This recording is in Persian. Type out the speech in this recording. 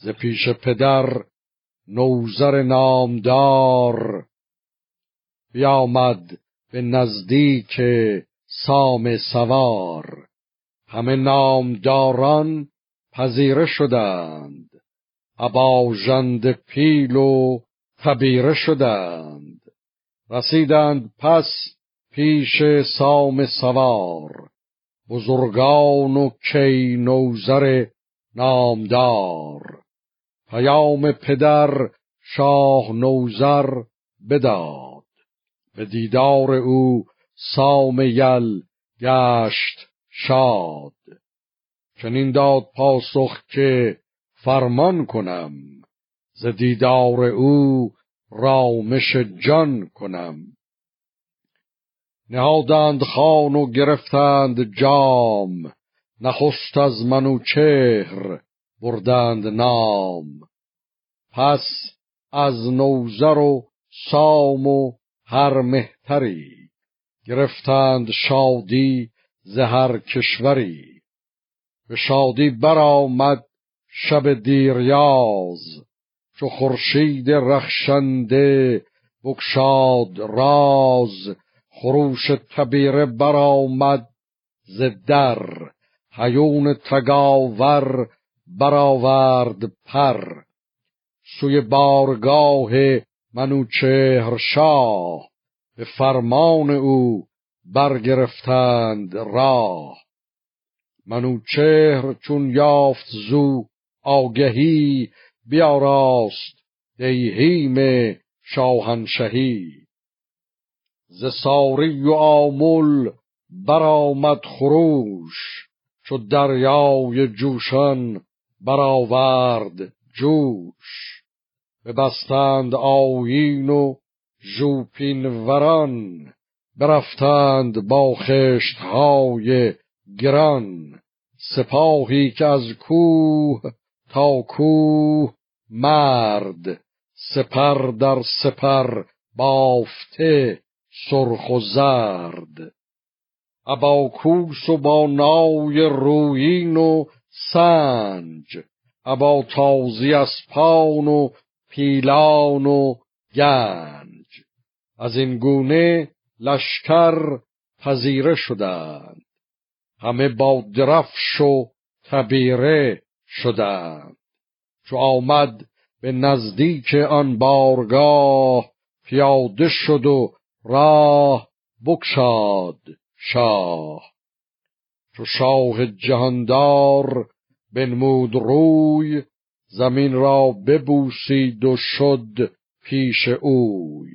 ز پیش پدر نوزر نامدار بیامد به نزدیک سام سوار. همه نامداران پذیره شدند. اباژند پیل و تبیره شدند. رسیدند پس پیش سام سوار. بزرگان و کی نوزر نامدار. پیام پدر شاه نوزر بداد. به دیدار او سام یل گشت شاد. چنین داد پاسخ که فرمان کنم ز دیدار او رامش جان کنم. نهادند خان و گرفتند جام نخست از منوچهر بردند نام. پس از نوزر و سام و هر مهتری گرفتند شادی زهر کشوری. به شادی برآمد شب دیریاز. چو خورشید رخشنده بکشاد راز. خروش تبیره برآمد ز در. هیون تگاور برآورد پر. سوی بارگاه منوچهر شاه به فرمان او برگرفتند راه. منوچهر چون یافت زو آگهی بیاراست دیهیم شاهنشهی. ز ساری و آمل برآمد خروش چو دریای جوشان برآورد جوش ببستند آیین و ژوپین وران برفتند با خشتهای گران. سپاهی که از کوه تا کوه مرد سپر در سپر بافته سرخ و زرد. ابا کوس و با نای رویین و سنج ابا تازی اسپان و پیلان و گنج. از این گونه لشکر پذیره شدند. همه با درفش و تبیره شدند. چو آمد به نزدیک آن بارگاه پیاده شد و راه بکشاد شاه. چو شاه جهاندار بنمود روی زمین را ببوسید و شد پیش اوی.